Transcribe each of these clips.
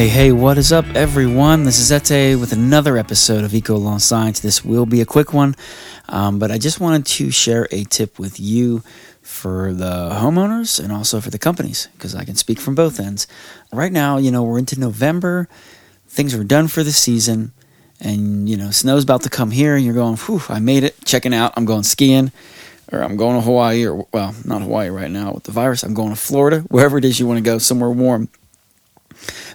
Hey, hey, what is up, everyone? This is Ete with another episode of Eco Lawn Science. This will be a quick one, um, but I just wanted to share a tip with you for the homeowners and also for the companies because I can speak from both ends. Right now, you know, we're into November, things are done for the season, and you know, snow's about to come here, and you're going, whew, I made it, checking out, I'm going skiing. Or I'm going to Hawaii, or well, not Hawaii right now with the virus. I'm going to Florida, wherever it is you want to go, somewhere warm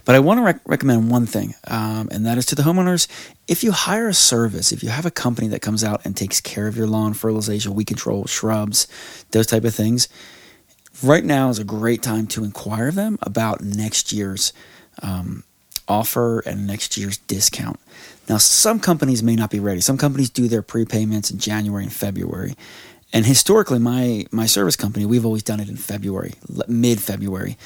but I want to rec- recommend one thing, um, and that is to the homeowners. If you hire a service, if you have a company that comes out and takes care of your lawn fertilization, weed control, shrubs, those type of things, right now is a great time to inquire them about next year's um, offer and next year's discount. Now, some companies may not be ready. Some companies do their prepayments in January and February. And historically, my my service company, we've always done it in February, mid February.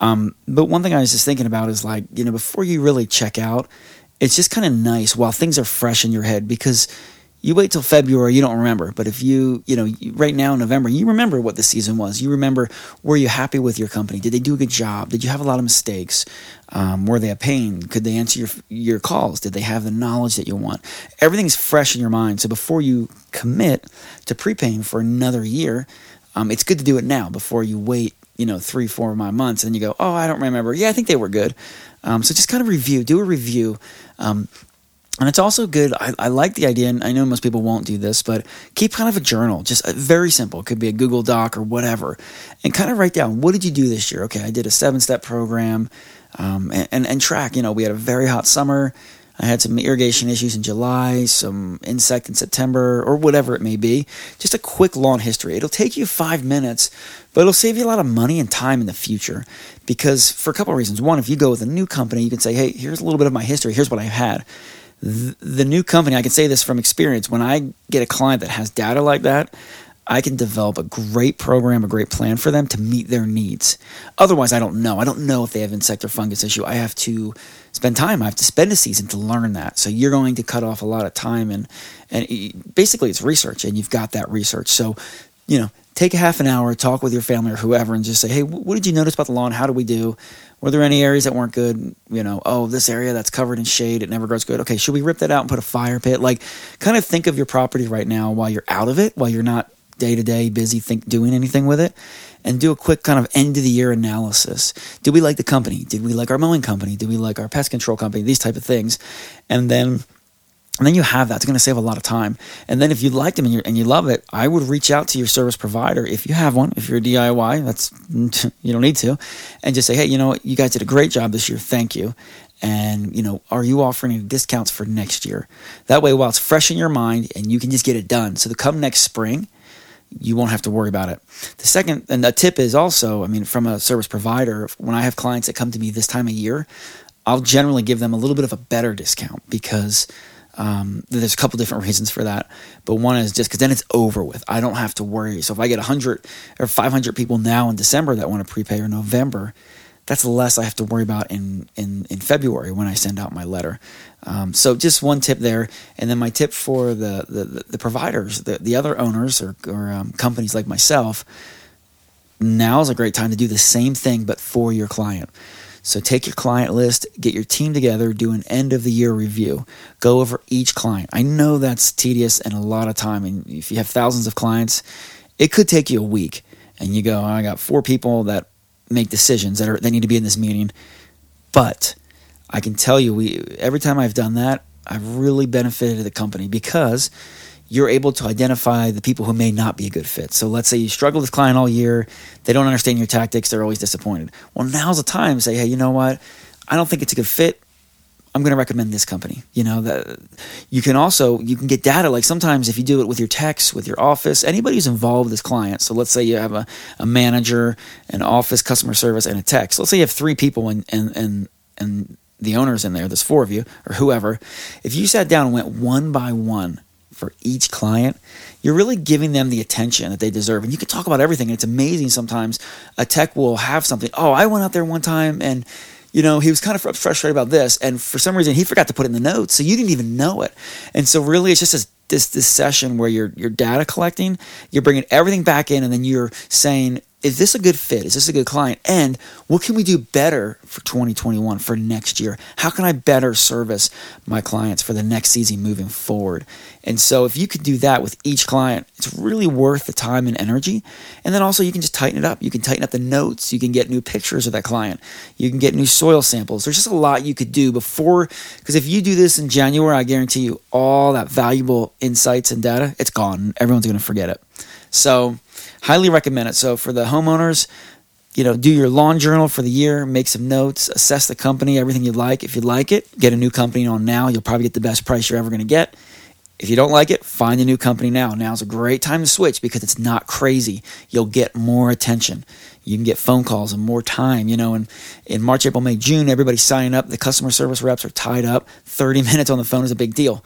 Um, but one thing I was just thinking about is like, you know, before you really check out, it's just kind of nice while things are fresh in your head because you wait till February, you don't remember. But if you, you know, right now in November, you remember what the season was. You remember, were you happy with your company? Did they do a good job? Did you have a lot of mistakes? Um, were they a pain? Could they answer your your calls? Did they have the knowledge that you want? Everything's fresh in your mind. So before you commit to prepaying for another year, um, it's good to do it now before you wait you know, three, four of my months, and you go, oh, I don't remember. Yeah, I think they were good. Um, so just kind of review, do a review. Um, and it's also good. I, I, like the idea, and I know most people won't do this, but keep kind of a journal, just a, very simple. It could be a Google Doc or whatever, and kind of write down what did you do this year. Okay, I did a seven-step program, um, and, and, and track. You know, we had a very hot summer. I had some irrigation issues in July, some insect in September, or whatever it may be. Just a quick lawn history. It'll take you five minutes, but it'll save you a lot of money and time in the future. Because for a couple of reasons. One, if you go with a new company, you can say, hey, here's a little bit of my history. Here's what I've had. The new company, I can say this from experience, when I get a client that has data like that, I can develop a great program, a great plan for them to meet their needs. Otherwise, I don't know. I don't know if they have insect or fungus issue. I have to spend time. I have to spend a season to learn that. So you're going to cut off a lot of time and and basically it's research and you've got that research. So, you know, take a half an hour, talk with your family or whoever and just say, "Hey, what did you notice about the lawn? How do we do? Were there any areas that weren't good? You know, oh, this area that's covered in shade, it never grows good. Okay, should we rip that out and put a fire pit? Like kind of think of your property right now while you're out of it, while you're not day to day busy think doing anything with it and do a quick kind of end of the year analysis. Did we like the company? Did we like our mowing company? Did we like our pest control company? These type of things. And then and then you have that. It's going to save a lot of time. And then if you like them and, and you love it, I would reach out to your service provider if you have one. If you're a DIY, that's you don't need to, and just say, hey, you know, you guys did a great job this year. Thank you. And you know, are you offering any discounts for next year? That way, while it's fresh in your mind, and you can just get it done. So to come next spring, you won't have to worry about it. The second, and the tip is also, I mean, from a service provider, when I have clients that come to me this time of year, I'll generally give them a little bit of a better discount because um, there's a couple different reasons for that. But one is just because then it's over with. I don't have to worry. So if I get 100 or 500 people now in December that want to prepay or November, that's less I have to worry about in, in, in February when I send out my letter. Um, so just one tip there, and then my tip for the the, the providers, the, the other owners or, or um, companies like myself. Now is a great time to do the same thing, but for your client. So take your client list, get your team together, do an end of the year review, go over each client. I know that's tedious and a lot of time, and if you have thousands of clients, it could take you a week. And you go, I got four people that make decisions that are that need to be in this meeting, but I can tell you, we every time I've done that, I've really benefited the company because you're able to identify the people who may not be a good fit. So let's say you struggle with client all year, they don't understand your tactics, they're always disappointed. Well, now's the time to say, hey, you know what? I don't think it's a good fit. I'm going to recommend this company. You know that you can also you can get data. Like sometimes if you do it with your techs, with your office, anybody who's involved with this client. So let's say you have a, a manager, an office, customer service, and a tech. Let's say you have three people and and and and the owners in there, there's four of you or whoever, if you sat down and went one by one for each client, you're really giving them the attention that they deserve. And you can talk about everything. And it's amazing sometimes a tech will have something. Oh, I went out there one time and you know, he was kind of frustrated about this, and for some reason he forgot to put in the notes, so you didn't even know it. And so really, it's just this this, this session where you're you're data collecting, you're bringing everything back in, and then you're saying, is this a good fit? Is this a good client? And what can we do better for 2021 for next year? How can I better service my clients for the next season moving forward? And so if you could do that with each client, it's really worth the time and energy. And then also you can just tighten it up. You can tighten up the notes. You can get new pictures of that client. You can get new soil samples. There's just a lot you could do before because if you do this in January, I guarantee you all that valuable insights and data, it's gone. Everyone's going to forget it. So highly recommend it. So for the homeowners, you know, do your lawn journal for the year, make some notes, assess the company, everything you like. If you like it, get a new company on now. You'll probably get the best price you're ever going to get. If you don't like it, find a new company now. Now's a great time to switch because it's not crazy. You'll get more attention. You can get phone calls and more time. You know, and in March, April, May, June, everybody's signing up. The customer service reps are tied up. 30 minutes on the phone is a big deal.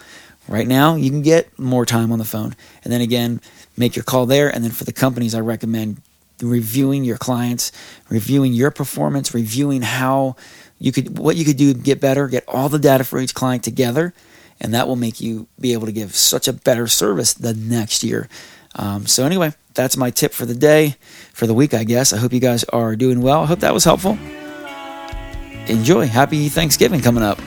Right now, you can get more time on the phone. And then again, make your call there. And then for the companies, I recommend reviewing your clients, reviewing your performance, reviewing how you could what you could do to get better, get all the data for each client together, and that will make you be able to give such a better service the next year. Um, so anyway, that's my tip for the day, for the week, I guess. I hope you guys are doing well. I hope that was helpful. Enjoy. Happy Thanksgiving coming up.